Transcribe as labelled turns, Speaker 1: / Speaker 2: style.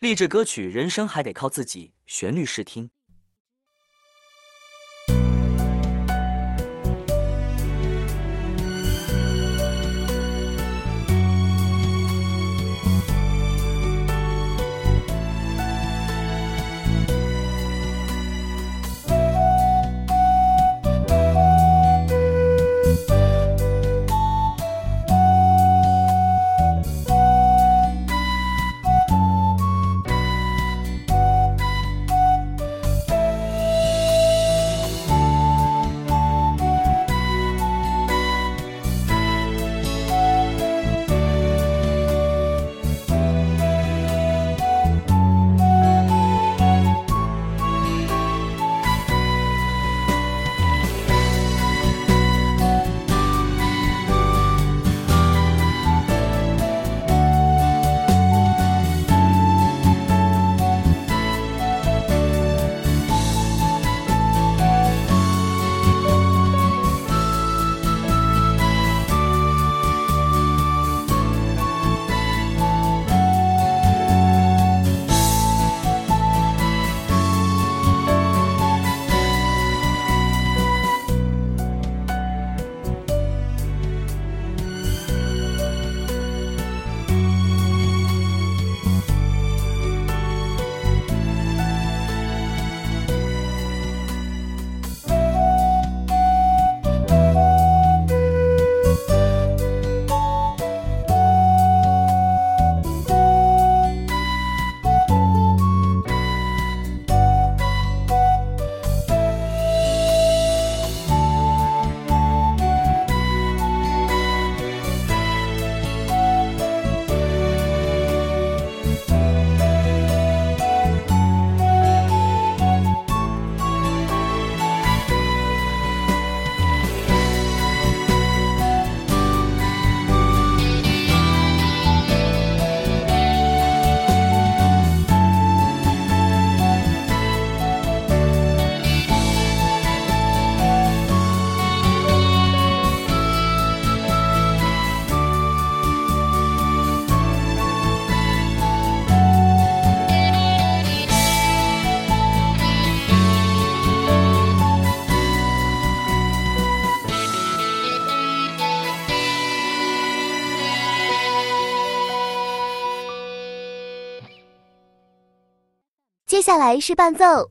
Speaker 1: 励志歌曲《人生还得靠自己》，旋律试听。
Speaker 2: 接下来是伴奏。